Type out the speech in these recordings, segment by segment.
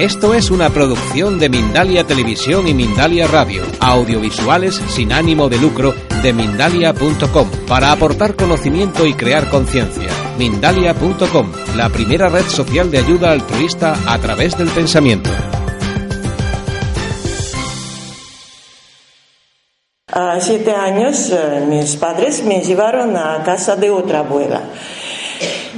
Esto es una producción de Mindalia Televisión y Mindalia Radio, audiovisuales sin ánimo de lucro de mindalia.com, para aportar conocimiento y crear conciencia. Mindalia.com, la primera red social de ayuda altruista a través del pensamiento. A siete años eh, mis padres me llevaron a casa de otra abuela.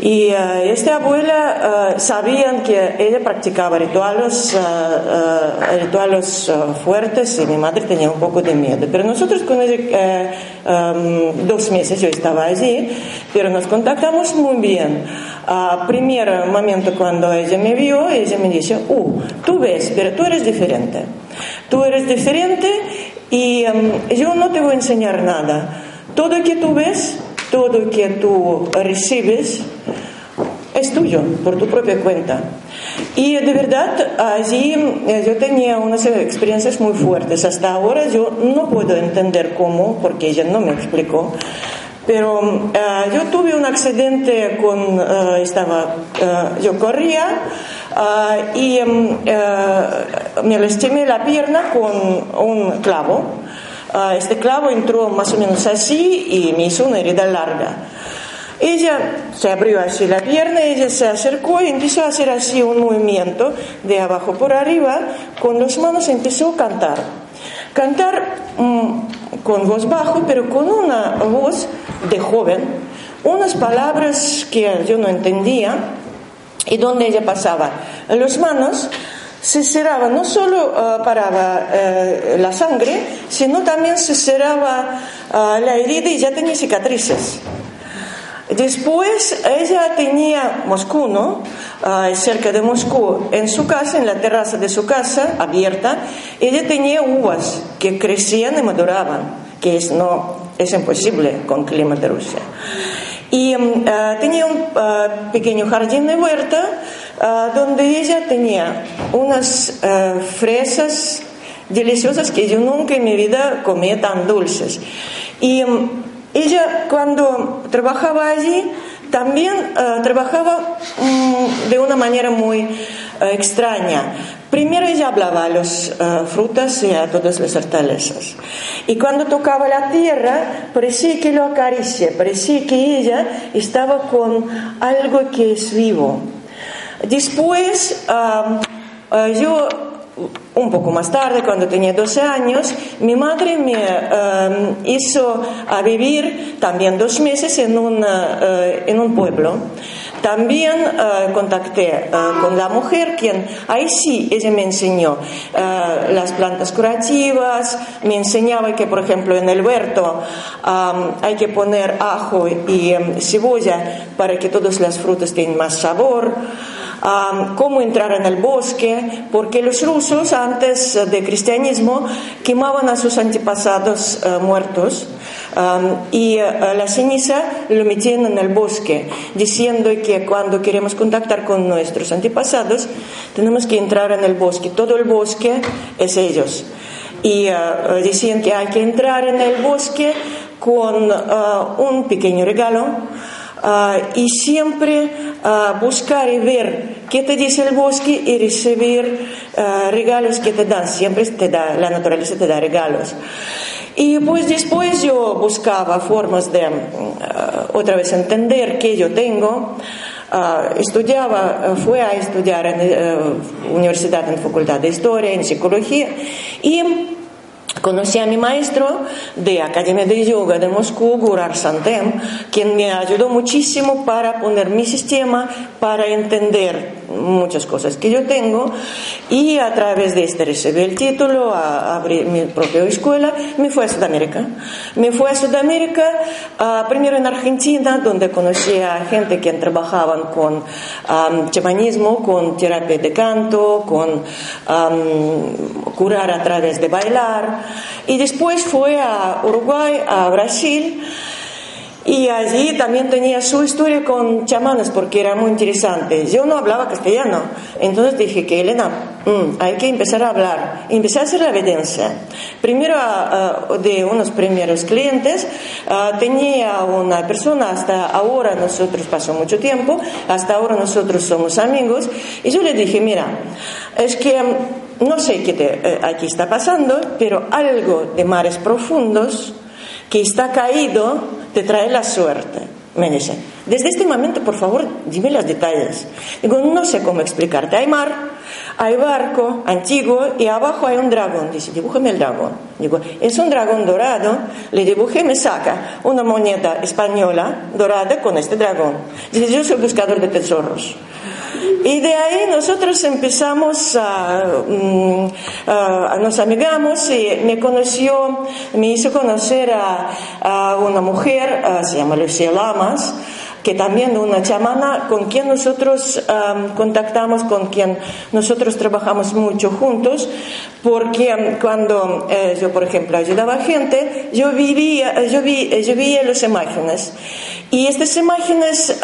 Y uh, esta abuela uh, sabían que ella practicaba rituales, uh, rituales fuertes y mi madre tenía un poco de miedo. Pero nosotros con ella, um, dos meses yo estaba allí, pero nos contactamos muy bien. Uh, primer momento cuando ella me vio, ella me dice, uh, tú ves, pero tú eres diferente. Tú eres diferente y um, yo no te voy a enseñar nada. Todo lo que tú ves todo que tú recibes es tuyo, por tu propia cuenta. Y de verdad, allí eh, yo tenía unas experiencias muy fuertes. Hasta ahora yo no puedo entender cómo, porque ella no me explicó. Pero uh, yo tuve un accidente con, uh, estaba, uh, yo corría y um, me lastimé la pierna con un clavo. Ah, este clavo entró más o menos así y me hizo una herida larga. Ella se abrió así la pierna, ella se acercó y empezó a hacer así un movimiento de abajo por arriba, con las manos empezó a cantar. Cantar mm, con voz bajo, pero con una voz de joven, unas palabras que yo no entendía y donde ella pasaba las manos se cerraba, no solo uh, paraba uh, la sangre, sino también se cerraba uh, la herida y ya tenía cicatrices. Después ella tenía Moscú, ¿no? cerca de Moscú, en su casa, en la terraza de su casa, abierta, ella tenía uvas que crecían y maduraban, que es, no, es imposible con clima de Rusia. Y um, tenía un pequeño jardín de huerta Ah, donde ella tenía unas fresas deliciosas que yo nunca en mi vida comía tan dulces. Y mm, ella cuando trabajaba allí también trabajaba mm, de una manera muy extraña. Primero ella hablaba a las frutas y a todas las hortalizas. Y cuando tocaba la tierra, parecía que lo acaricia, parecía que ella estaba con algo que es vivo. Después, uh, yo, un poco más tarde, cuando tenía 12 años, mi madre me hizo a vivir también dos meses en, uh, en un pueblo. También uh, contacté uh, con la mujer, quien ahí sí, ella me enseñó uh, las plantas curativas, me enseñaba que, por ejemplo, en el huerto hay que poner ajo y um, cebolla para que todas las frutas tengan más sabor cómo entrar en el bosque, porque los rusos antes del cristianismo quemaban a sus antepasados eh, muertos y eh, la ceniza lo metían en el bosque, diciendo que cuando queremos contactar con nuestros antepasados tenemos que entrar en el bosque, todo el bosque es ellos. Y eh, decían que hay que entrar en el bosque con un pequeño regalo y siempre buscar y ver qué te dice el bosque y recibir regalos que te dan. Siempre te da, la naturaleza te da regalos. Y pues después yo buscaba formas de otra vez entender qué yo tengo. estudiaba, fue a estudiar en la universidad, en facultad de historia, en psicología y Conocí a mi maestro de Academia de Yoga de Moscú, Gurar Santem, quien me ayudó muchísimo para poner mi sistema, para entender muchas cosas que yo tengo y a través de este recibí el título, a, abrí mi propia escuela, me fui a Sudamérica. Me fui a Sudamérica, primero en Argentina, donde conocí a gente que trabajaban con chamanismo, con terapia de canto, con curar a través de bailar. Y después fue a Uruguay, a Brasil. Y allí también tenía su historia con chamanes porque era muy interesante. Yo no hablaba castellano, entonces dije que Elena, mm, hay que empezar a hablar. Empecé a hacer la evidencia. Primero de unos primeros clientes tenía una persona, hasta ahora nosotros pasó mucho tiempo, hasta ahora nosotros somos amigos, y yo le dije, mira, es que no sé qué te, eh, aquí está pasando, pero algo de mares profundos que está caído te trae la suerte. Me dice, desde este momento, por favor, dime los detalles. Digo, no sé cómo explicarte. Hay mar, hay barco antiguo y abajo hay un dragón. Dice, dibújame el dragón. Digo, es un dragón dorado. Le dibujé, me saca una moneda española dorada con este dragón. Dice, yo soy buscador de tesoros. Y de ahí nosotros empezamos a, mm, nos amigamos y me conoció, me hizo conocer a, una mujer, se llama Lucía Lamas, que también una chamana con quien nosotros contactamos, con quien nosotros trabajamos mucho juntos, porque cuando eh, yo, por ejemplo, ayudaba a gente, yo vivía, yo vi, yo veía las imágenes y estas imágenes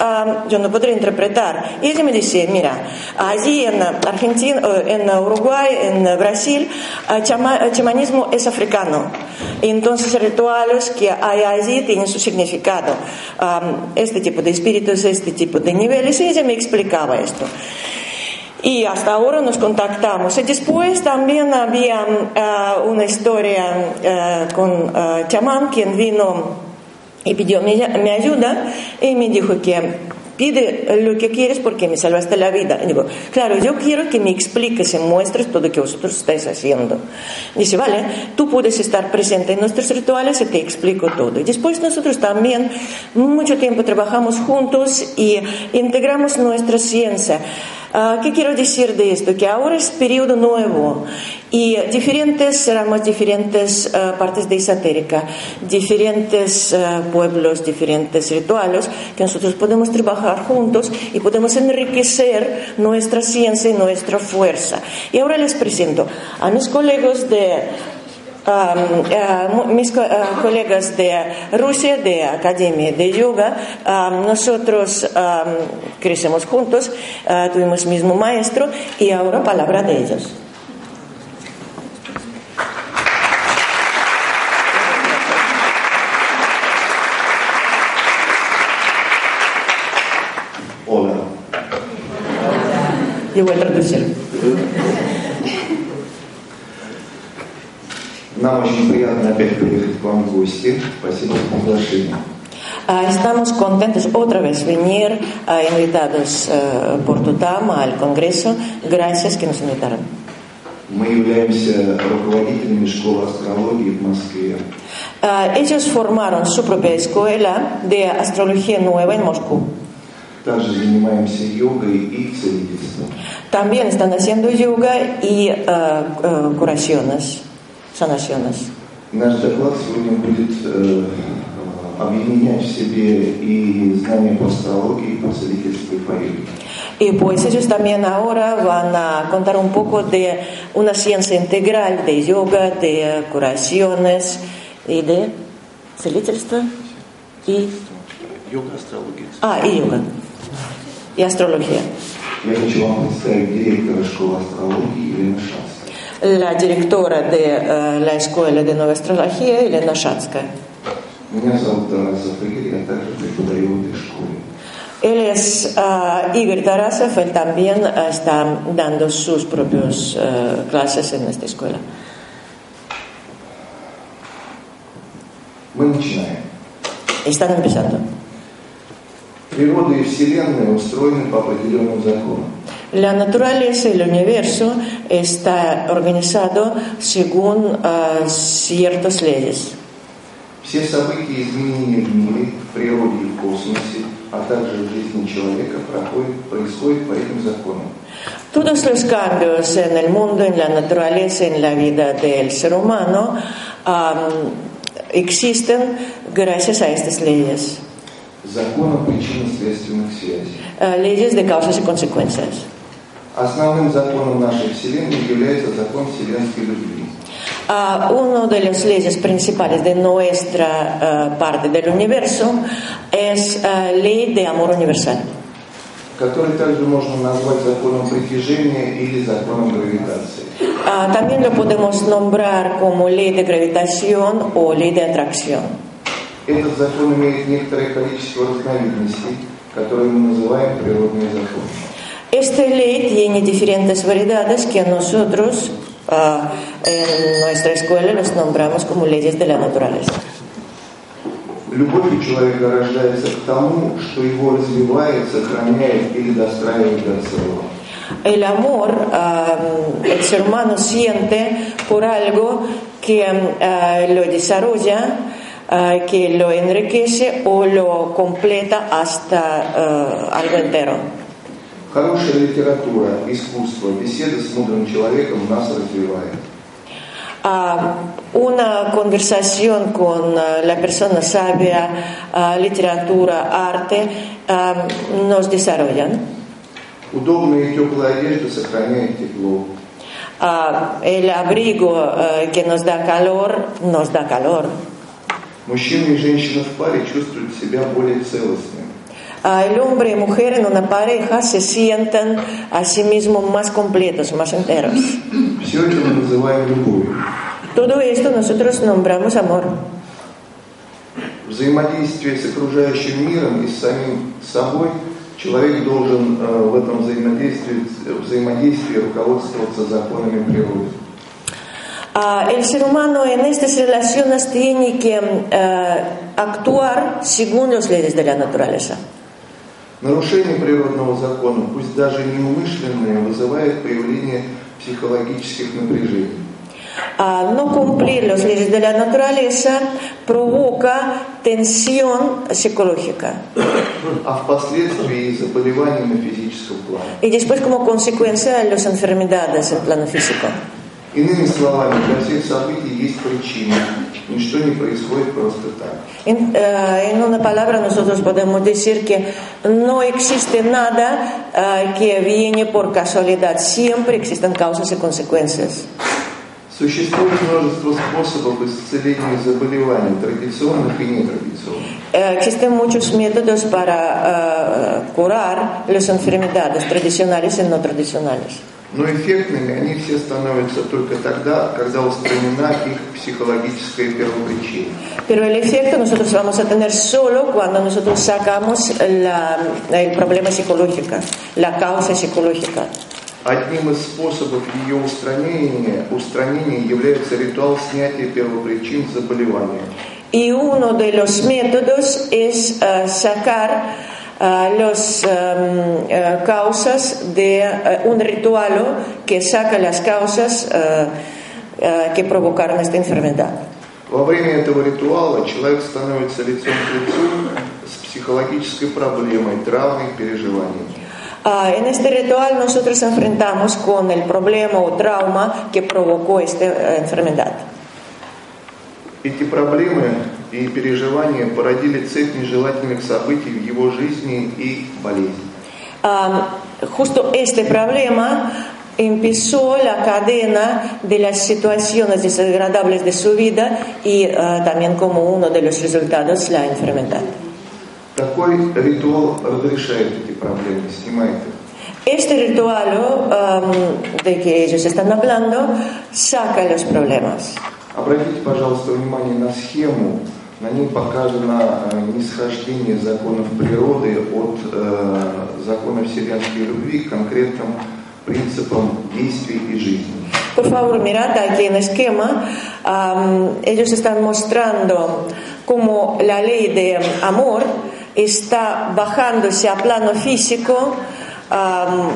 yo no podría interpretar. Y ella me dice, mira, allí en Argentina, en Uruguay, en Brasil, el chamanismo es africano. Entonces, rituales que hay allí tienen su significado. este tipo de espíritus, este tipo de niveles. Y ella me explicaba esto. Y hasta ahora nos contactamos. Y después también había una historia con chamán, quien vino y pidió mi, ayuda y me dijo que pide lo que quieres porque me salvaste la vida. Y digo, claro, yo quiero que me expliques y muestres todo lo que vosotros estáis haciendo. Dice, vale, tú puedes estar presente en nuestros rituales y te explico todo. Y después nosotros también mucho tiempo trabajamos juntos y integramos nuestra ciencia. Ah, ¿Qué quiero decir de esto? Que ahora es periodo nuevo y diferentes ramas, diferentes ah, partes de esotérica, diferentes ah, pueblos, diferentes rituales que nosotros podemos trabajar juntos y podemos enriquecer nuestra ciencia y nuestra fuerza. Y ahora les presento a mis colegas de mis colegas de Rusia, de Academia de Yoga, nosotros crecemos juntos, tuvimos mismo maestro y ahora palabra de ellos. Yo voy a traducir. Нам очень приятно опять приехать к вам в гости. Спасибо за приглашение. Estamos contentos otra vez venir invitados por TUTAM al Congreso. Gracias que nos invitaron. Мы являемся руководителями школы астрологии в Москве. Ellos formaron su propia escuela de astrología nueva en Moscú. Также занимаемся йогой и целительством. También están haciendo yoga y uh, uh, curaciones sanaciones. Наш доклад сегодня будет э, объединять в себе и знания по астрологии, по целительству и по йоге. Y pues ellos también ahora van a contar un poco de una ciencia integral de yoga, de curaciones y de целительство y йога, астрология. Ah, y yoga. Y astrología. Я хочу вам представить директора школы астрологии Елену Шац la directora de uh, la Escuela de Nueva Astrología, Elena Шацкая. Él es uh, Igor Tarasov, él también uh, está dando sus propias uh, clases en esta escuela. Están empezando. Природа и Вселенная устроены по определенным законам. La naturaleza y el universo está organizado según ah, ciertas leyes. Все события изменения в мире, в природе и в космосе, а также в жизни человека проходят, происходят по этим законам. Todos los cambios en el mundo, en la naturaleza, en la vida del ser humano am, existen gracias a estas leyes, Законам причинно-следственных связей. ah, leyes de causas y consecuencias. Основным законом нашей Вселенной является закон вселенской любви. Ah, una de las leyes principales de nuestra ah, parte del universo es la ley de amor universal, который также можно назвать законом притяжения или законом гравитации. Ah, también lo podemos nombrar como ley de gravitación o ley de atracción. Этот закон имеет некоторое количество разновидностей, которые мы называем природные законы. Esta ley tiene diferentes variedades que nosotros ah, en nuestra escuela los nombramos como leyes de la naturaleza. Любовь у человека рождается к тому, что его развивает, сохраняет или достраивает до целого. El amor, ah, el ser humano siente por algo que ah, lo desarrolla, ah, que lo enriquece o lo completa hasta ah, algo entero. Хорошая литература, искусство, беседа с мудрым человеком нас развивает. Ah, una conversación con ah, la persona sabia, ah, literatura, arte, ah, nos desarrollan. Удобная и теплая одежда сохраняет тепло. Ah, el abrigo ah, que nos da calor, nos da calor. Мужчина и женщина в паре чувствуют себя более целостными. El hombre y mujer en una pareja se sienten a sí mismos más completos, más enteros. Все это мы называем любовью. Todo esto nosotros nombramos amor. Взаимодействие с окружающим миром и с самим собой человек должен э, в этом взаимодействии, взаимодействии руководствоваться законами природы. Ah, el ser humano en estas relaciones tiene que ah, actuar según las leyes de la naturaleza. Нарушение природного закона, пусть даже неумышленное, вызывает появление психологических напряжений. Ah, no cumplir las leyes de la naturaleza provoca tensión psicológica а впоследствии и заболевания на физическом плане. y después como consecuencia las enfermedades en plano físico. Иными словами, для всех событий есть причина. Ничто не происходит просто так. En, eh, en una palabra nosotros podemos decir que no existe nada eh, que viene por casualidad, siempre existen causas y consecuencias. Существует множество способов исцеления заболеваний, традиционных и нетрадиционных. Eh, existen muchos métodos para eh, curar las enfermedades tradicionales y no tradicionales. Но эффектными они все становятся только тогда, когда устранена их психологическая первопричина. Pero el efecto nosotros vamos a tener solo cuando nosotros sacamos la- el problema psicológico, la causa psicológica. Одним из способов ее устранения, устранения является ритуал снятия первопричин заболевания. Y uno de los métodos es eh, sacar eh, las causas de eh, un ritual que saca las causas eh, eh, que provocaron esta enfermedad. Во время этого ритуала человек становится лицом к лицу с психологической проблемой, травмой, переживанием. Ah, en este ritual nosotros enfrentamos con el problema o trauma que provocó esta eh, enfermedad. Эти проблемы и переживания породили цепь нежелательных событий в его жизни и болезни. Ah, justo este problema empezó la cadena de las situaciones desagradables de su vida y ah, también como uno de los resultados la enfermedad. Такой ритуал разрешает эти проблемы, снимает их. Este ritual am, de que ellos están hablando saca los problemas. Обратите, пожалуйста, внимание на схему. На ней показано э, нисхождение законов природы от э, закона вселенской любви к конкретным принципам действий и жизни. Por favor, mirad aquí en el esquema, am, ellos están mostrando cómo la ley de amor está bajándose a plano físico am,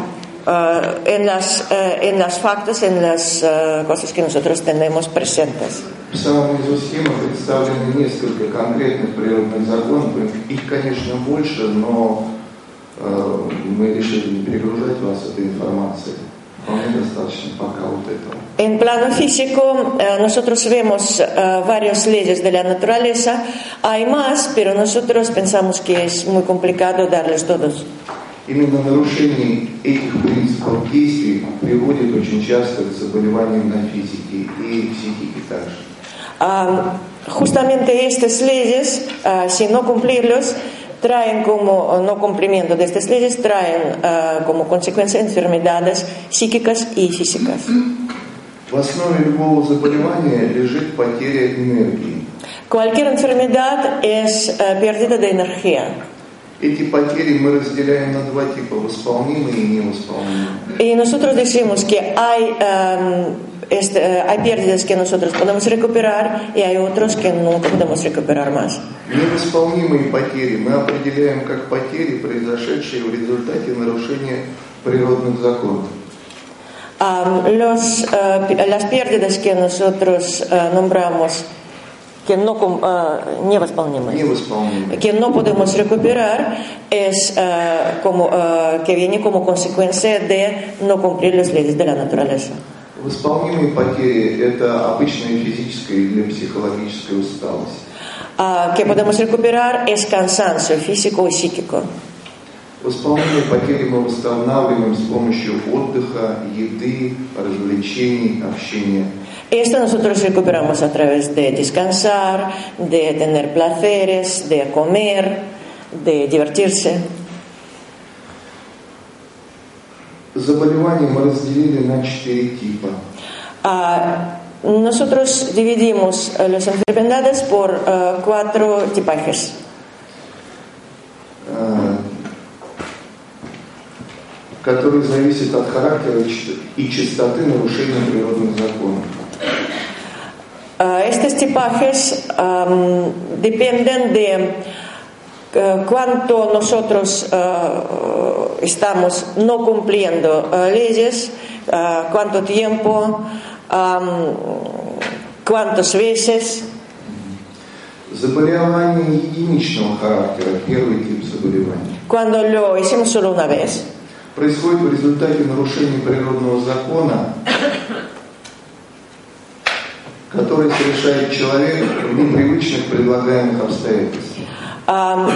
ah, en, las, eh, en las factos, en las eh, cosas que nosotros tenemos presentes. В самом низу схемы представлены несколько конкретных природных законов. Их, конечно, больше, но э, мы решили не перегружать вас этой информацией. Вполне достаточно пока вот этого. En plano físico, eh, nosotros vemos eh, varias leyes de la naturaleza. Hay más, pero nosotros pensamos que es muy complicado darles todos. Именно нарушение этих принципов действий приводит очень часто к заболеваниям на физике и психике также. Ah, justamente estas leyes, ah, si no cumplirlos, traen como, no cumplimiento de estas leyes, traen ah, como consecuencia enfermedades psíquicas y físicas. В основе любого заболевания лежит потеря энергии. Cualquier enfermedad es eh, pérdida de energía. Эти потери мы разделяем на два типа – восполнимые и невосполнимые. Y nosotros decimos que hay, em, este, eh, hay pérdidas que nosotros podemos recuperar y hay otros que no podemos recuperar más. Невосполнимые потери мы определяем как потери, произошедшие в результате нарушения природных законов. Am, los, eh, pi- las pérdidas que nosotros eh, nombramos no, eh, невосполнимые, Невосполнимые. que no podemos recuperar es eh, como, eh, que viene como consecuencia de no cumplir las leyes de la naturaleza. Восполнимые потери – это обычная физическая или психологическая усталость. Ah, que podemos recuperar es cansancio físico y psíquico. Восполнимые потери мы восстанавливаем с помощью отдыха, еды, развлечений, общения. Esto nosotros recuperamos a través de descansar, de tener placeres, de comer, de divertirse. Заболевания мы разделили на четыре типа. Ah, nosotros dividimos eh, las enfermedades por eh, cuatro tipajes. э, которые зависят от характера и частоты нарушения природных законов. Ah, estos tipajes am, dependen de eh, cuánto nosotros eh, estamos no cumpliendo eh, leyes, ah, cuánto tiempo, am, cuántas veces. Заболевания единичного характера, первый тип заболеваний, Cuando lo hicimos solo una vez, происходит в результате нарушения природного закона, который совершает человек в непривычных предлагаемых обстоятельствах. Am,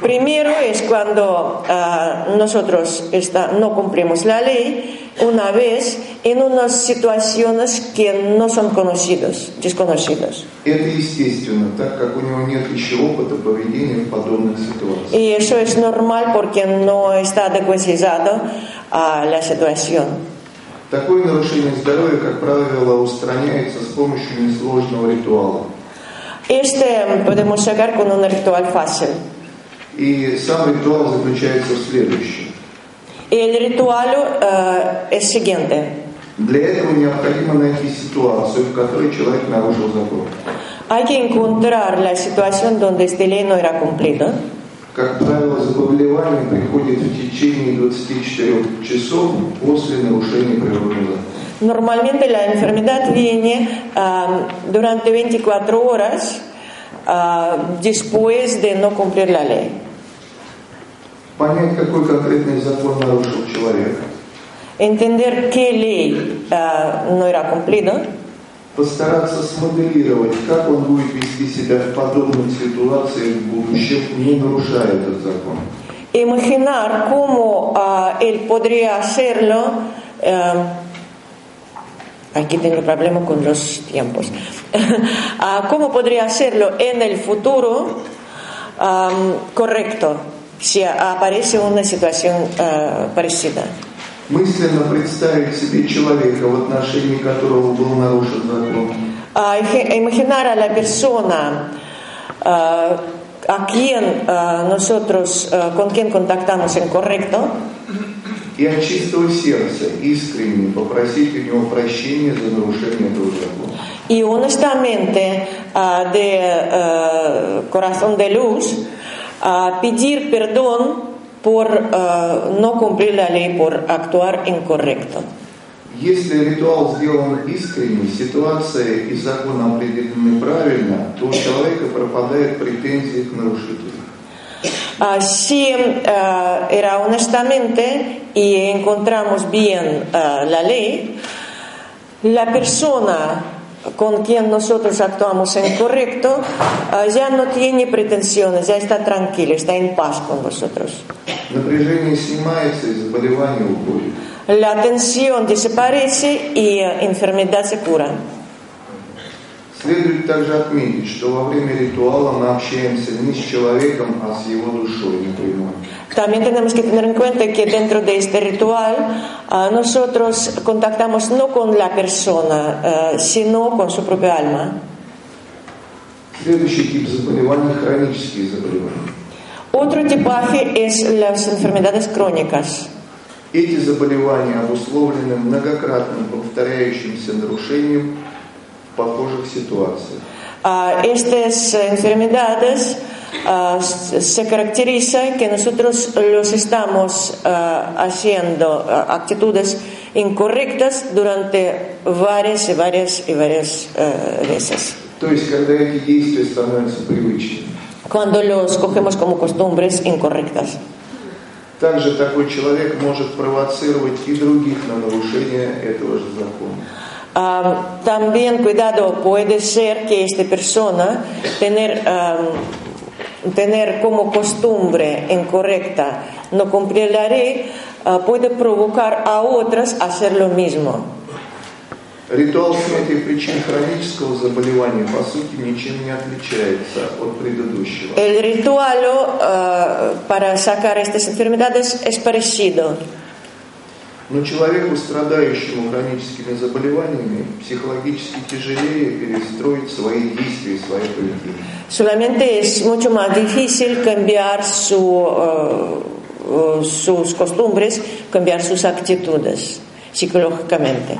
primero es cuando ah, nosotros está- no cumplimos la ley una vez en unas situaciones que no son conocidos, desconocidos. Это естественно, так как у него нет еще опыта поведения в подобных ситуациях. Y eso es normal porque no está adecuado a la situación. Такое нарушение здоровья, как правило, устраняется с помощью несложного ритуала. Este podemos sacar con un ritual fácil. И сам ритуал заключается в следующем. El ritual ah, es siguiente. Для этого необходимо найти ситуацию, в которой человек нарушил закон. Hay que encontrar la situación donde este ley no era cumplido. Как правило, заболевание приходит в течение 24 часов после нарушения природного закона. Normalmente la enfermedad viene ah, durante 24 horas ah, después de no cumplir la ley. Понять, какой конкретный закон нарушил человек. Entender qué ley ah, no era cumplido Постараться смоделировать, как он будет вести себя в подобных ситуациях в будущем, не нарушая этот закон. imaginar cómo ah, él podría hacerlo. ah, aquí tengo problema con los tiempos. Ah, ¿Cómo podría hacerlo en el futuro ah, correcto si aparece una situación ah, parecida? Мысленно представить себе человека, в отношении которого был нарушен закон, ije- imaginar a la persona ah, a quien ah, nosotros, ah, con quien contactamos en correcto, и от чистого сердца искренне попросить у него прощения за нарушение этого закона. y honestamente ah, de ah, corazón de luz ah, pedir perdón por uh, no cumplir la ley, por actuar incorrecto. Если ритуал сделан искренне, ситуация и закон определены правильно, то у человека пропадает претензии к нарушителю. Uh, si uh, era honestamente y encontramos bien uh, la ley, la persona con quien nosotros actuamos en correcto, ah, ya no tiene pretensiones, ya está tranquilo, está en paz con nosotros. La tensión desaparece y ah, enfermedad se cura. Следует также отметить, что во время ритуала мы общаемся не с человеком, а с его душой напрямую. También tenemos que tener en cuenta que dentro de este ritual uh, nosotros contactamos no con la persona, uh, sino con su propia alma. Следующий тип заболеваний – хронические заболевания. Otro tipaje es las enfermedades crónicas. Эти заболевания обусловлены многократным повторяющимся нарушением похожих ситуациях. Uh, estas enfermedades uh, se caracterizan que nosotros los estamos uh, haciendo actitudes incorrectas durante varias y varias y varias veces. То есть, когда эти действия становятся привычными. Cuando los cogemos como costumbres incorrectas. Также такой человек может провоцировать и других на нарушение этого же закона. Um, también cuidado puede ser que esta persona tener um, tener como costumbre incorrecta no cumplir la ley uh, puede provocar a otras a hacer lo mismo. Ритуал снятия причин хронического заболевания по сути ничем не отличается от предыдущего. El ritual uh, para sacar estas enfermedades es parecido. Но человеку, страдающему хроническими заболеваниями, психологически тяжелее перестроить свои действия свое поведение. Solamente es mucho más difícil cambiar su, uh, sus costumbres, cambiar sus actitudes psicológicamente.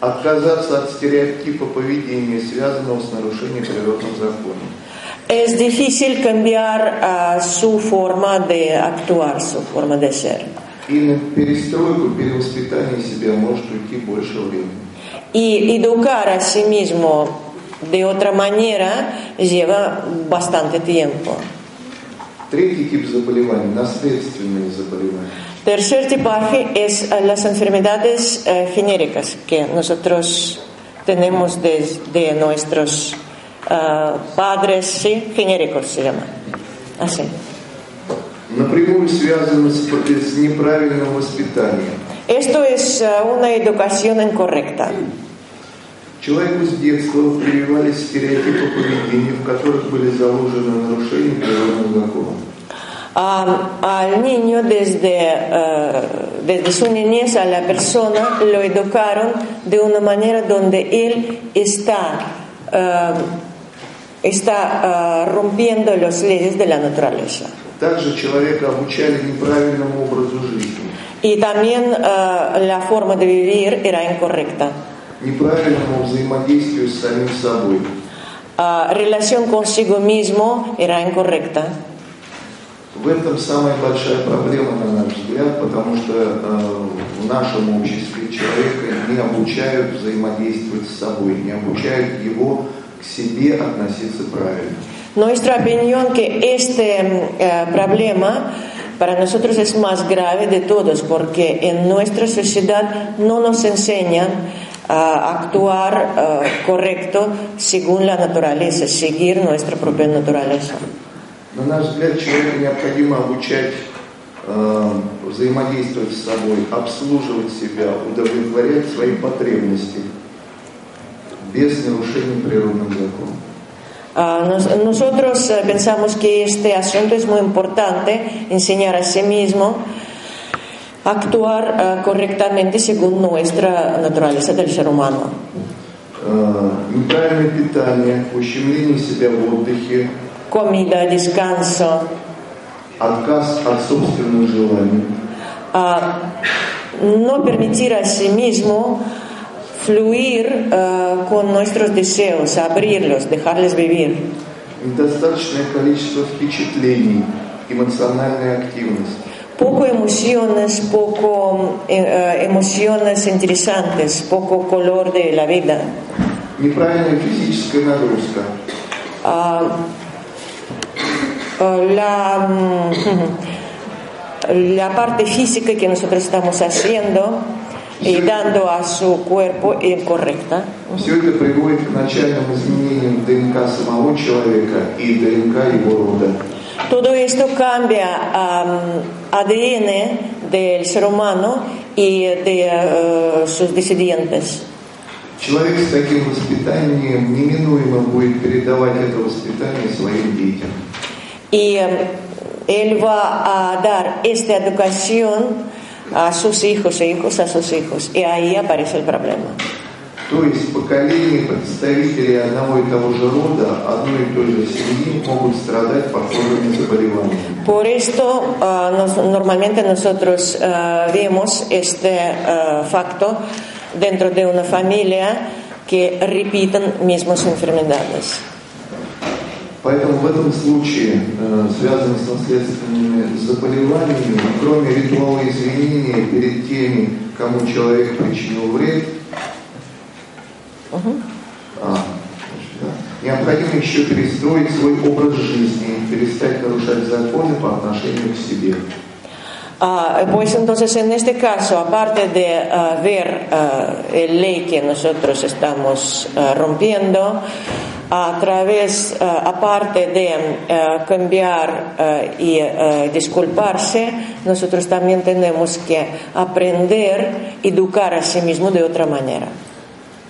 Отказаться от стереотипа поведения, связанного с нарушением природных законов. Es difícil cambiar uh, su forma de actuar, su forma de ser. И на перестройку, перевоспитание себя может уйти больше времени. Y educar a sí mismo de otra manera lleva bastante tiempo. Третий тип заболеваний – наследственные заболевания. Tercer tipaje es las enfermedades uh, genéricas que nosotros tenemos desde nuestros uh, padres, sí, genéricos se llama. Así. Напрямую связаны с, с неправильным воспитанием. Esto es uh, una educación incorrecta. Человеку с детства прививались стереотипы поведения, в которых были заложены нарушения природных законов. Um, al niño desde, uh, desde su niñez a la persona lo educaron de una manera donde él está, uh, está uh, rompiendo las leyes de la naturaleza. Также человека обучали неправильному образу жизни. Y también la forma de vivir era incorrecta. Неправильному взаимодействию с самим собой. relación consigo mismo era incorrecta. В этом самая большая проблема, на наш взгляд, потому что э, в нашем обществе человека не обучают взаимодействовать с собой, не обучают его к себе относиться правильно. Nuestra opinión que este eh, problema para nosotros es más grave de todos porque en nuestra sociedad no nos enseñan a actuar uh, correcto según la naturaleza, seguir nuestra propia naturaleza. На наш взгляд, человеку необходимо обучать э, взаимодействовать с собой, обслуживать себя, удовлетворять свои потребности без нарушения природных законов. Ah, nosotros eh, pensamos que este asunto es muy importante, enseñar a sí mismo, actuar ah, correctamente según nuestra naturaleza del ser humano. Comida, descanso. Ah, no permitir a sí mismo fluir uh, con nuestros deseos, abrirlos, dejarles vivir. Недостаточное количество впечатлений, эмоциональная активность. poco emociones, poco eh, eh, emociones interesantes, poco color de la vida. Неправильная физическая нагрузка. Ah, ah, la, mm, la parte física que nosotros estamos haciendo y dando a su cuerpo incorrecta. Все это приводит к начальным изменениям ДНК самого человека и ДНК его рода. Todo esto cambia am, ADN del ser humano y de eh, sus descendientes. Человек с таким воспитанием неминуемо будет передавать это воспитание своим детям. Y eh, él va a dar esta educación a sus hijos e hijos a sus hijos. Y ahí aparece el problema. То есть поколения представителей одного и того же рода, одной и той же семьи могут страдать похожими заболеваниями. Por esto, ah, nos- normalmente nosotros ah, vemos este ah, facto dentro de una familia que repiten mismas enfermedades. Поэтому в этом случае, э, связанном с наследственными заболеваниями, кроме ритуала извинения перед теми, кому человек причинил вред, а, значит, да, необходимо еще перестроить свой образ жизни, перестать нарушать законы по отношению к себе. Ah, pues entonces en este caso, aparte de ah, ver ah, el ley que nosotros estamos ah, rompiendo, a través, ah, aparte de ah, cambiar ah, y ah, disculparse, nosotros también tenemos que aprender, educar a sí mismo de otra manera.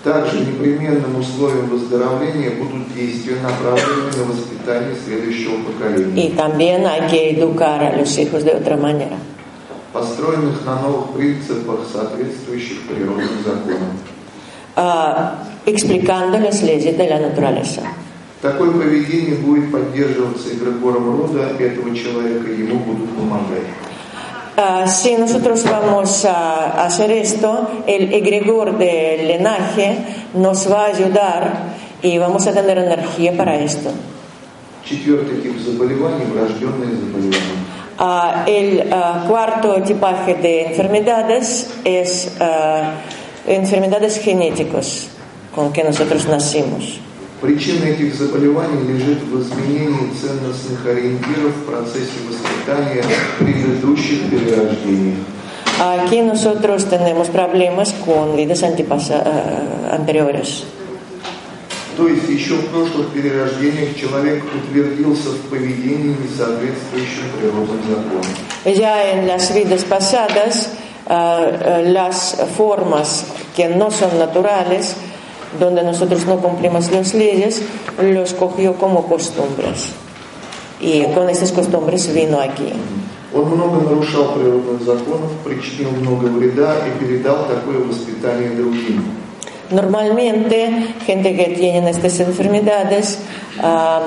Также непременным условием выздоровления будут действия, направленные на воспитание следующего поколения, Y también hay que educar a los hijos de otra manera, построенных на новых принципах, соответствующих природным законам. ah, explicando las leyes de la naturaleza. Такое поведение будет поддерживаться эгрегором рода этого человека, ему будут помогать. Ah, si nosotros vamos a hacer esto, el egregor del linaje nos va a ayudar y vamos a tener energía para esto. Четвертый тип заболеваний – врожденные заболевания. Ah, el ah, cuarto tipaje de enfermedades es ah, enfermedades genéticas Con que nosotros nacimos. Причина этих заболеваний лежит в изменении ценностных ориентиров в процессе воспитания предыдущих перерождений. Aquí nosotros tenemos problemas con vidas ah, anteriores. То есть еще в прошлых перерождениях человек утвердился в поведении, не соответствующем природным законам. Ya en las vidas pasadas, ah, las formas que no son naturales, donde nosotros no cumplimos las leyes, los cogió como costumbres. Y con estas costumbres vino aquí. Он много нарушал природных законов, причинил много вреда и передал такое воспитание другим. Normalmente, gente que tiene estas enfermedades, ah,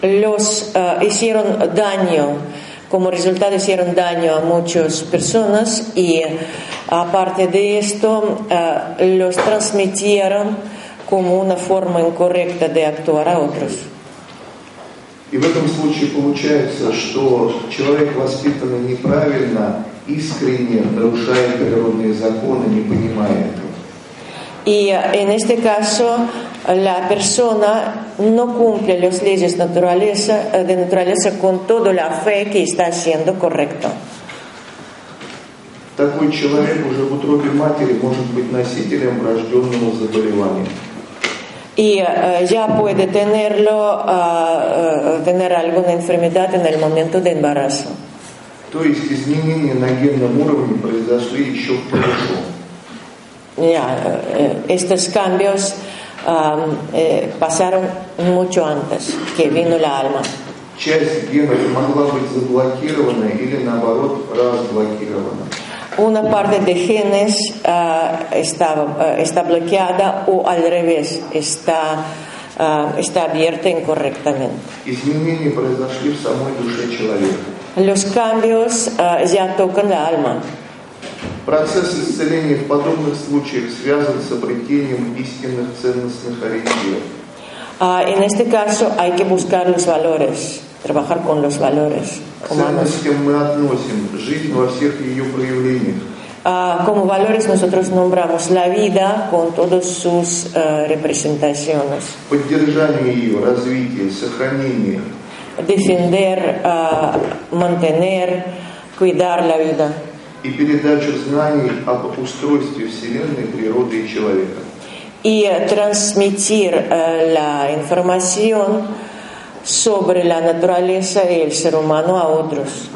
los ah, hicieron daño, como resultado hicieron daño a muchas personas y aparte de esto, ah, los transmitieron como una forma incorrecta de actuar a otros. И в этом случае получается, что человек, воспитанный неправильно, искренне нарушает природные законы, не понимая этого. Y ah, en este caso, la persona no cumple las leyes naturaleza, eh, de naturaleza con toda la fe que está haciendo correcto. Такой человек уже в утробе матери может быть носителем врожденного заболевания. Y eh, ya puede tenerlo, ah, eh, tener alguna enfermedad en el momento de embarazo. То есть изменения на генном уровне произошли еще в прошлом. Ya, eh, estos cambios ah, eh, pasaron mucho antes que vino la alma. Часть генов могла быть заблокирована или наоборот разблокирована. Una parte de genes ah, está, ah, está bloqueada o al revés, está, ah, está abierta incorrectamente. Изменения произошли в самой душе человека. Los cambios ah, ya tocan la alma. Процесс исцеления в подобных случаях связан с обретением истинных ценностных ориентиров. Ah, en este caso hay que buscar los valores, trabajar con los valores. humanos. Ah, como valores nosotros nombramos la vida con todas sus eh, representaciones. Ее, развитие. Defender, ah, mantener, cuidar la vida. И передачу знаний об устройстве Вселенной, природы и человека. Y eh, transmitir eh, la información sobre la naturaleza y el ser humano a otros.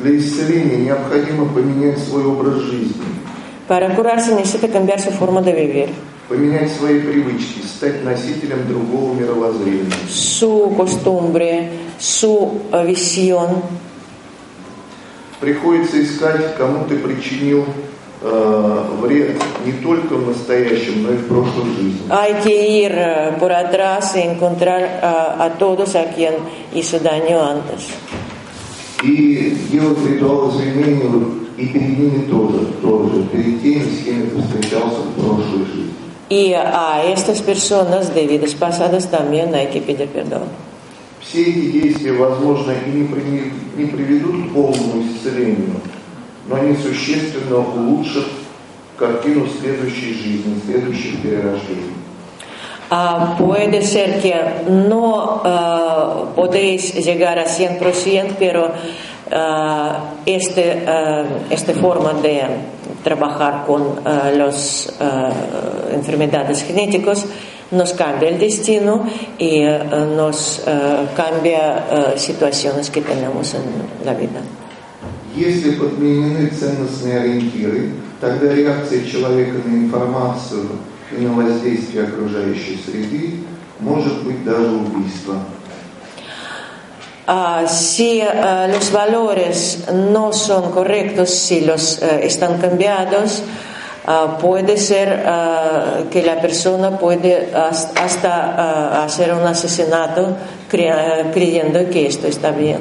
Для исцеления необходимо поменять свой образ жизни, Para curarse necesita cambiar su forma de vivir, поменять свои привычки, стать носителем другого мировоззрения. su costumbre, su eh, visión. Приходится искать, кому ты причинил э, вред не только в настоящем, но и в прошлой жизни. Hay que ir eh, por atrás y encontrar ah, a todos a quien hizo daño antes. И делать ритуал извинения и перед ними тоже, тоже, перед теми, с кем ты встречался в прошлой жизни. Y a estas personas de vidas pasadas también hay que pedir perdón. Все эти действия, возможно, и не, при- не приведут к полному исцелению, но они существенно улучшат картину следующей жизни, следующих перерождений. Ah, puede ser que no ah, podéis llegar a 100%, pero ah, este, ah, esta forma de trabajar con ah, las enfermedades genéticas nos cambia el destino y ah, nos ah, cambia ah, situaciones que tenemos en la vida. Если подменены ценностные ориентиры, тогда реакция человека на информацию и на воздействие окружающей среды может быть даже убийство. Ah, si ah, los valores no son correctos, si los eh, están cambiados, ah, puede ser ah, que la persona puede has- hasta ah, hacer un asesinato cre- ah, creyendo que esto está bien.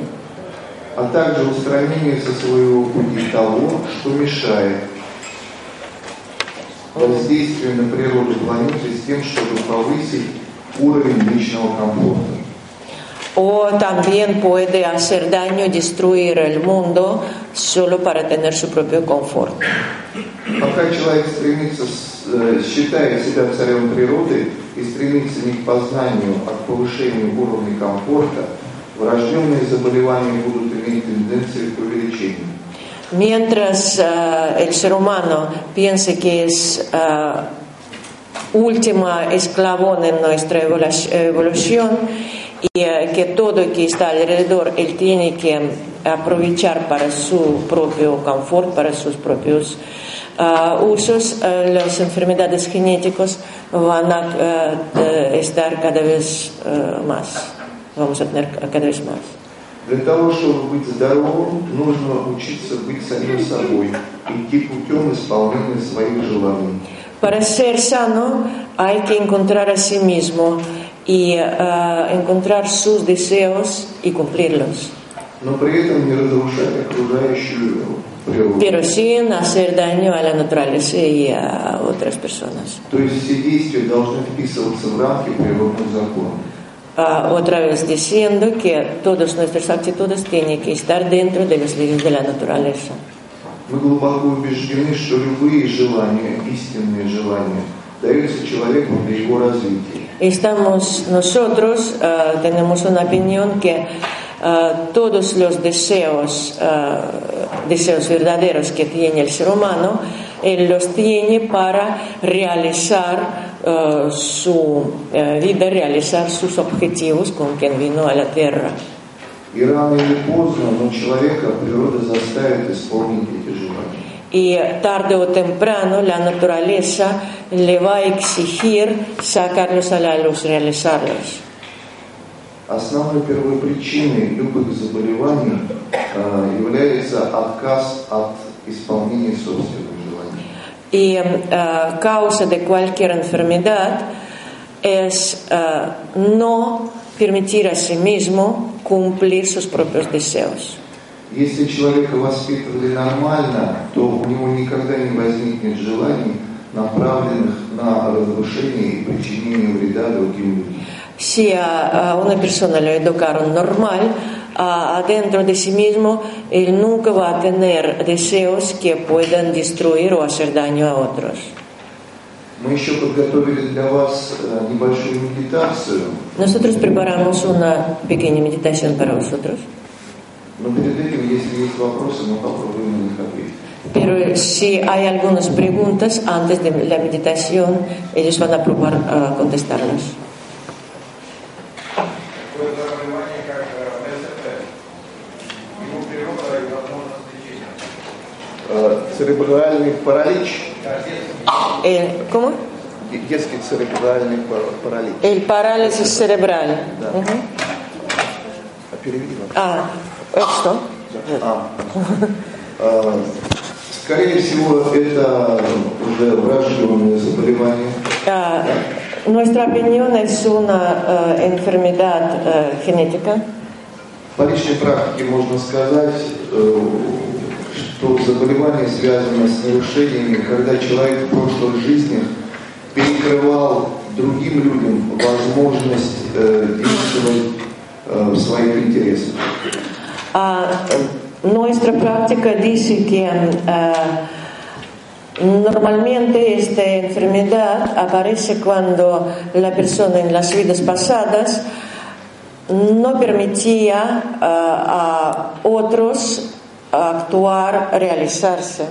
а также устранение со своего пути того, что мешает воздействию на природу планеты с тем, чтобы повысить уровень личного комфорта. O también puede hacer daño, destruir el mundo solo para tener su propio confort. Пока человек стремится, с- э, считает себя царем природы и стремится не к познанию, а к повышению уровня комфорта, врожденные заболевания будут иметь тенденцию к увеличению. Mientras ah, el ser humano piense que es ah, última esclavón en nuestra evolu- evolución y eh, que todo que está alrededor él tiene que aprovechar para su propio confort, para sus propios ah, usos, ah, las enfermedades genéticas van a ah, eh, estar cada vez ah, más, vamos a tener cada vez más. Для того, чтобы быть здоровым, нужно учиться быть самим собой, идти путем исполнения своих желаний. Para ser sano hay que encontrar a sí mismo y ah, encontrar sus deseos y cumplirlos, но при этом не разрушать окружающую природу. pero sin hacer daño a la naturaleza y a otras personas. То есть все действия должны вписываться в рамки природных законов. Ah, otra vez diciendo que todas nuestras actitudes tienen que estar dentro de las leyes de la naturaleza. Мы глубоко убеждены, что любые желания, истинные желания, даются человеку для его развития. Estamos nosotros, ah, tenemos una opinión que ah, todos los deseos, ah, deseos verdaderos que tiene el ser humano, él los tiene para realizar ah, su eh, vida, realizar sus objetivos con quien vino a la tierra. И рано или поздно, но человека природа заставит исполнить эти желания. Y tarde o temprano la naturaleza le va a exigir sacarlos a la luz, realizarlos. Основной первой причиной любых заболеваний э, является отказ от исполнения собственных желаний. Y eh, causa de cualquier enfermedad es eh, no permitir a sí mismo cumplir sus propios deseos. Если человека воспитывали нормально, то у него никогда не возникнет желаний, направленных на разрушение и причинение вреда другим людям. sea eh, una persona le educaron normal, adentro de sí mismo él nunca va a tener deseos que puedan destruir o hacer daño a otros. Nosotros preparamos una pequeña meditación para vosotros. Pero si hay algunas preguntas antes de la meditación, ellos van a probar a contestarlas. Церебральный паралич, El, ¿Cómo? детский церебральный пар- паралич. El parálisis cerebral. Да. А переведи нам. Ah, esto. А. А, Скорее всего, это уже врожденное заболевание. Ah, nuestra opinión es una ah, enfermedad ah, genética. По личной практике можно сказать, э, что заболевание связано с нарушениями, когда человек в прошлых жизнях перекрывал другим людям возможность э, действовать э, в своих интересах. Ah, nuestra práctica dice que ah, normalmente esta enfermedad aparece cuando la persona en las vidas pasadas no permitía ah, a otros actuar, realizarse.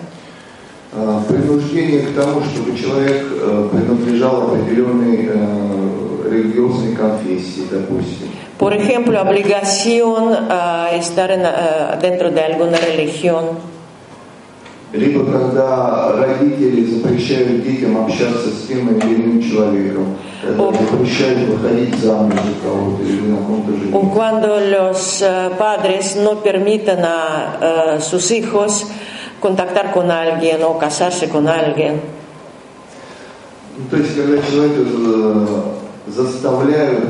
Э, Принуждение к тому, чтобы человек э, принадлежал определенной э, религиозной конфессии, допустим. Por ejemplo, obligación a estar en, dentro de alguna religión. Либо когда родители запрещают детям общаться с тем или иным человеком, O жениться. cuando los eh, padres no permitan a eh, sus hijos contactar con alguien o casarse con alguien. Ну, то есть, когда человека э, заставляют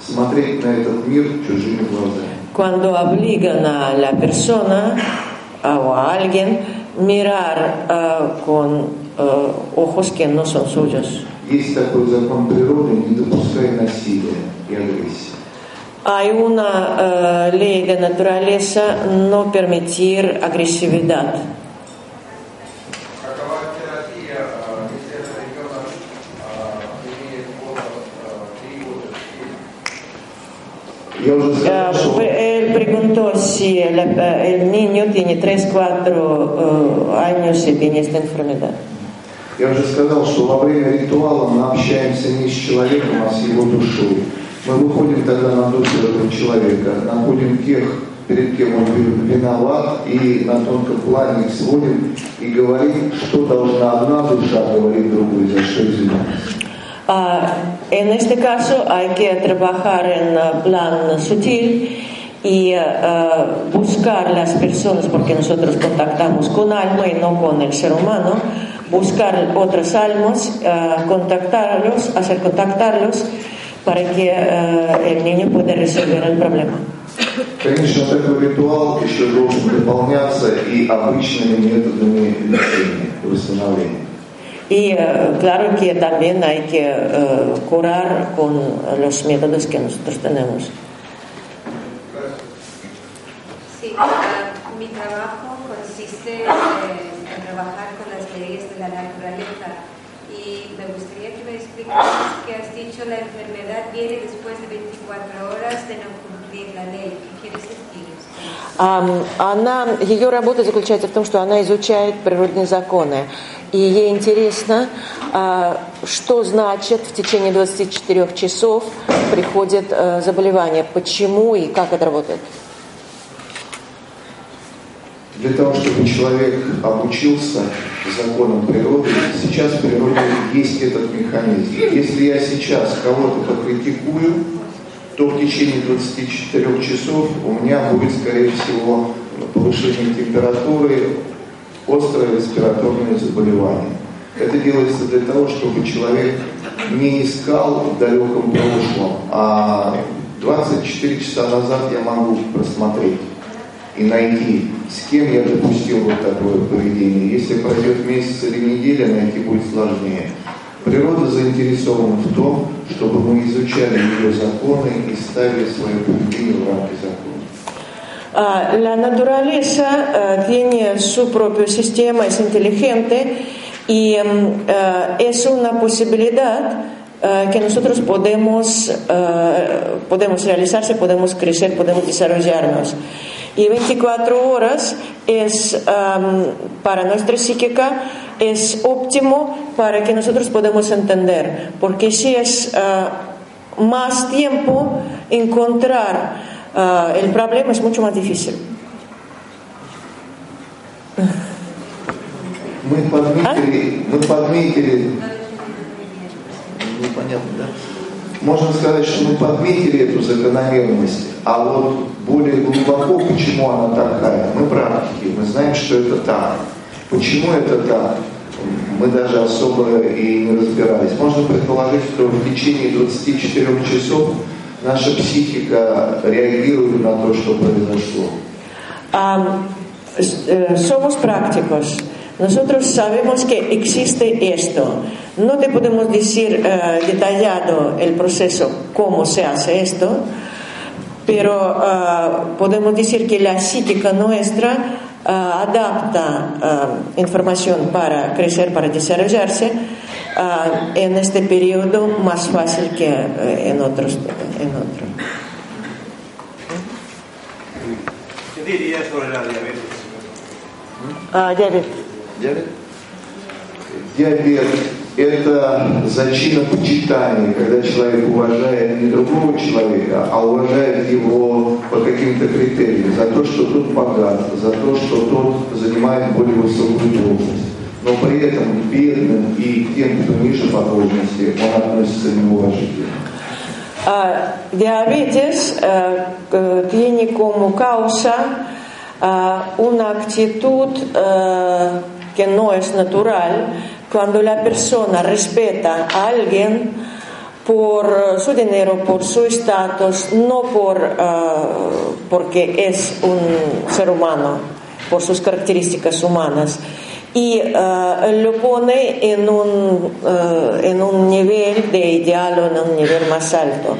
смотреть на этот мир чужими глазами. Cuando obligan a la persona a- o a alguien mirar eh, con eh, ojos que no son suyos. Есть такой закон природы, не допускай насилия и агрессии. Hay una uh, ley de naturaleza no permitir agresividad. Uh, él preguntó si el, el niño tiene 3-4 uh, años y tiene esta enfermedad. Я уже сказал, что во время ритуала мы общаемся не с человеком, а с его душой. Мы выходим тогда на душу этого человека, находим тех, перед кем он виноват, и на тонком плане их сводим и говорим, что должна одна душа говорить другой, за что извиняться. Ah, en este caso hay que trabajar en ah, plan sutil y ah, buscar las personas, porque nosotros contactamos con alma y no con el ser humano, buscar otras almas, ah, contactarlos, hacer contactarlos para que ah, el niño pueda resolver el problema. Конечно, такой ритуал еще должен дополняться и обычными методами лечения, восстановления. Y eh, claro que también hay que eh, curar con los métodos que nosotros tenemos. Sí, ah, mi trabajo consiste eh, en gustaría que has dicho la enfermedad viene después de 24 horas de no cumplir la ley. ¿Qué quieres decir? Она, ее работа заключается в том, что она изучает природные законы. И ей интересно, а, что значит в течение 24 часов приходит э, заболевание, почему и как это работает. Для того, чтобы человек обучился законам природы, сейчас в природе есть этот механизм. Если я сейчас кого-то покритикую, то в течение 24 часов у меня будет, скорее всего, повышение температуры, острое респираторное заболевание. Это делается для того, чтобы человек не искал в далеком прошлом, а 24 часа назад я могу просмотреть и найти, с кем я допустил вот такое поведение. Если пройдет месяц или неделя, найти будет сложнее. Природа заинтересована в том, чтобы мы изучали ее законы и ставили свое поведение в рамки закона. Ah, la naturaleza ah, tiene su propio sistema, es inteligente y em, ah, es una posibilidad que nosotros podemos, podemos realizarse, podemos crecer, podemos desarrollarnos. Y 24 horas es am, para nuestra psíquica es óptimo para que nosotros podamos entender, porque si es ah, más tiempo encontrar ah, el problema es mucho más difícil. Мы подметили, мы подметили, непонятно, да? Можно сказать, что мы подметили эту закономерность, а вот более глубоко, почему она такая, мы практики, мы знаем, что это так. Почему это так? Мы даже особо и не разбирались. Можно предположить, что в течение 24 часов наша психика реагирует на то, что произошло. Eh, somos prácticos. Nosotros sabemos que existe esto. No te podemos decir eh, detallado el proceso, cómo se hace esto, pero ah, podemos decir que la psíquica nuestra ah, adapta información para crecer, para desarrollarse en este periodo más fácil que eh, en otros. En otro. ¿Qué diría sobre la diabetes? Ah, David. Диабет? Диабет – это зачина почитания, когда человек уважает не другого человека, а уважает его по каким-то критериям, за то, что тот богат, за то, что тот занимает более высокую должность. Но при этом к бедным и тем, кто ниже по должности, он относится неуважительно. Ah, diabetes que tiene como causa ah, una actitud que no es natural cuando la persona respeta a alguien por su dinero, por su estatus, no por, ah, porque es un ser humano, por sus características humanas. Y ah, lo pone en un, ah, en un nivel de ideal o en un nivel más alto.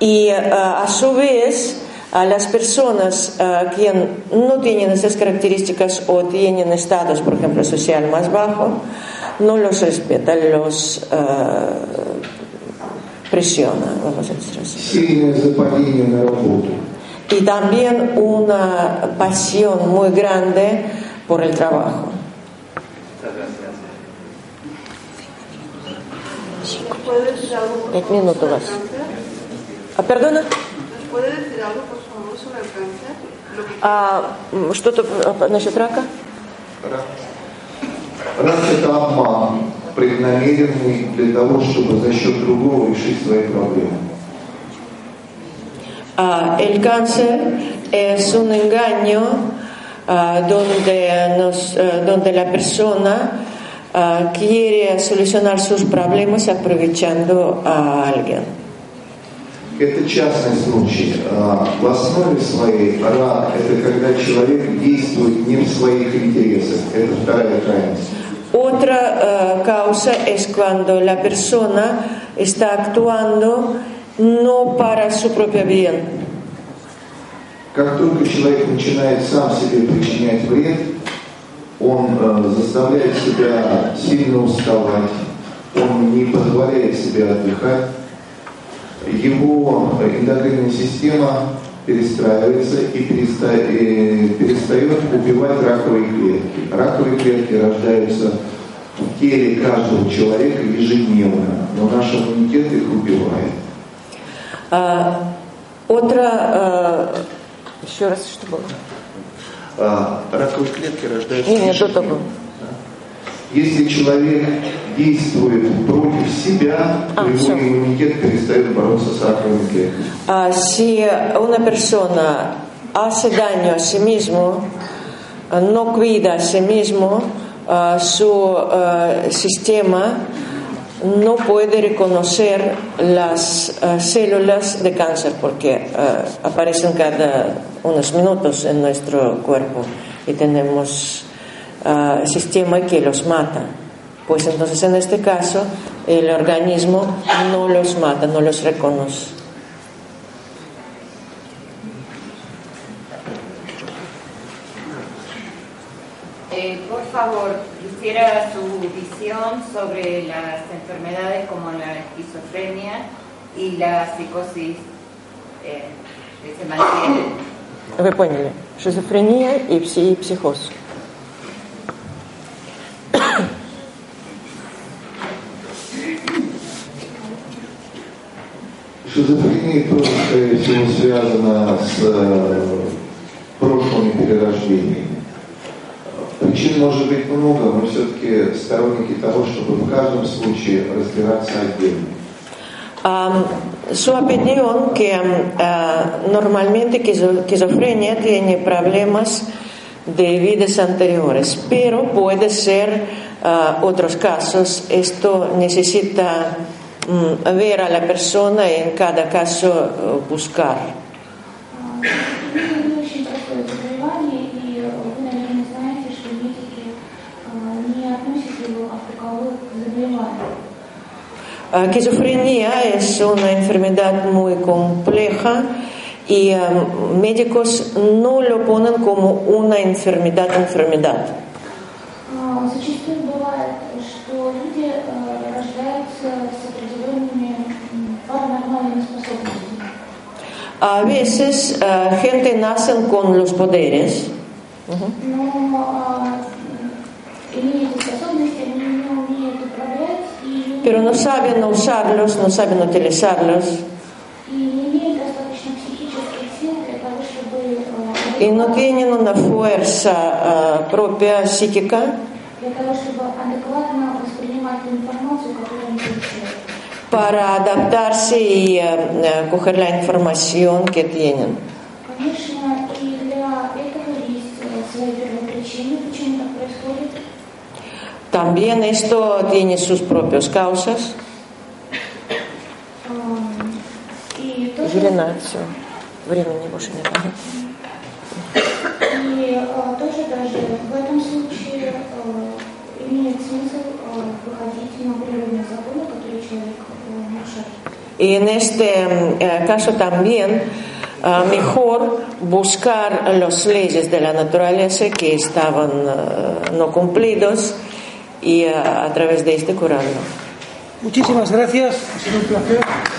Y a su vez, a las personas eh, uh, que no tienen esas características o tienen estatus, por ejemplo, social más bajo, no los respeta, los uh, presiona, vamos a decir así. Y también una pasión muy grande por el trabajo. Muchas gracias. Cinco minutos. ¿Perdona? ¿Puede decir algo, por favor, sobre el cáncer? Lo que- А, м, что-то а, насчет рака? Рак. Рак – это обман, преднамеренный для того, чтобы за счет другого решить свои проблемы. Ah, el cáncer es un engaño ah, donde, nos- ah, donde la persona ah, quiere solucionar sus problemas aprovechando a alguien. Это частный случай. А, В основе своей рак – это когда человек действует не в своих интересах. Это вторая крайность. Otra ah, causa es cuando la persona está actuando no para su propio bien. Как только человек начинает сам себе причинять вред, он э, заставляет себя сильно уставать, он не позволяет себе отдыхать, его э, эндокринная система перестраивается и э, перестает убивать раковые клетки. Раковые клетки рождаются в теле каждого человека ежедневно, но наш иммунитет их убивает. Ah, otra, ah, еще раз, что было? А, раковые клетки рождаются Не, не, до ежедневно. того. Если человек действует против себя, то А, его всё. иммунитет перестает бороться с раковыми клетками. Ah, si una persona hace daño a sí mismo, ah, no cuida a sí mismo, ah, su ah, sistema no puede reconocer las ah, células de cáncer porque ah, aparecen cada unos minutos en nuestro cuerpo y tenemos uh, sistema que los mata. Pues entonces en este caso el organismo no los mata, no los reconoce. Eh, por favor, quisiera su visión sobre las enfermedades como la esquizofrenia y la psicosis eh, que se mantiene. Вы поняли. Шизофрения и. Шизофрения тоже, скорее всего, связана с э, прошлыми перерождениями. Причин может быть много, но все-таки сторонники того, чтобы в каждом случае разбираться отдельно. Am, su opinión que ah, normalmente quizo- esquizofrenia tiene problemas de vidas anteriores, pero puede ser uh, otros casos. Esto necesita mm, ver a la persona y en cada caso uh, buscar. Ah, esquizofrenia es una enfermedad muy compleja y um, médicos no lo ponen como una enfermedad, enfermedad. Ah, A veces uh, gente nace con los poderes. Pero no saben usarlos, no saben utilizarlos. Y no tienen una fuerza ah, propia psíquica para adaptarse y ah, coger la información que tienen. Конечно, и для этого есть э, свои первопричины, почему так происходит. También esto tiene sus propias causas. Елена, все, времени больше нет. Ага. и, э, тоже даже в этом случае э, имеет смысл э, выходить на природные законы, которые человек э, нарушает. Y en este mm, eh, caso también ah, mejor buscar las leyes de la naturaleza que estaban ah, no cumplidos y ah, a través de este curarlo. Muchísimas gracias, ha sido un placer.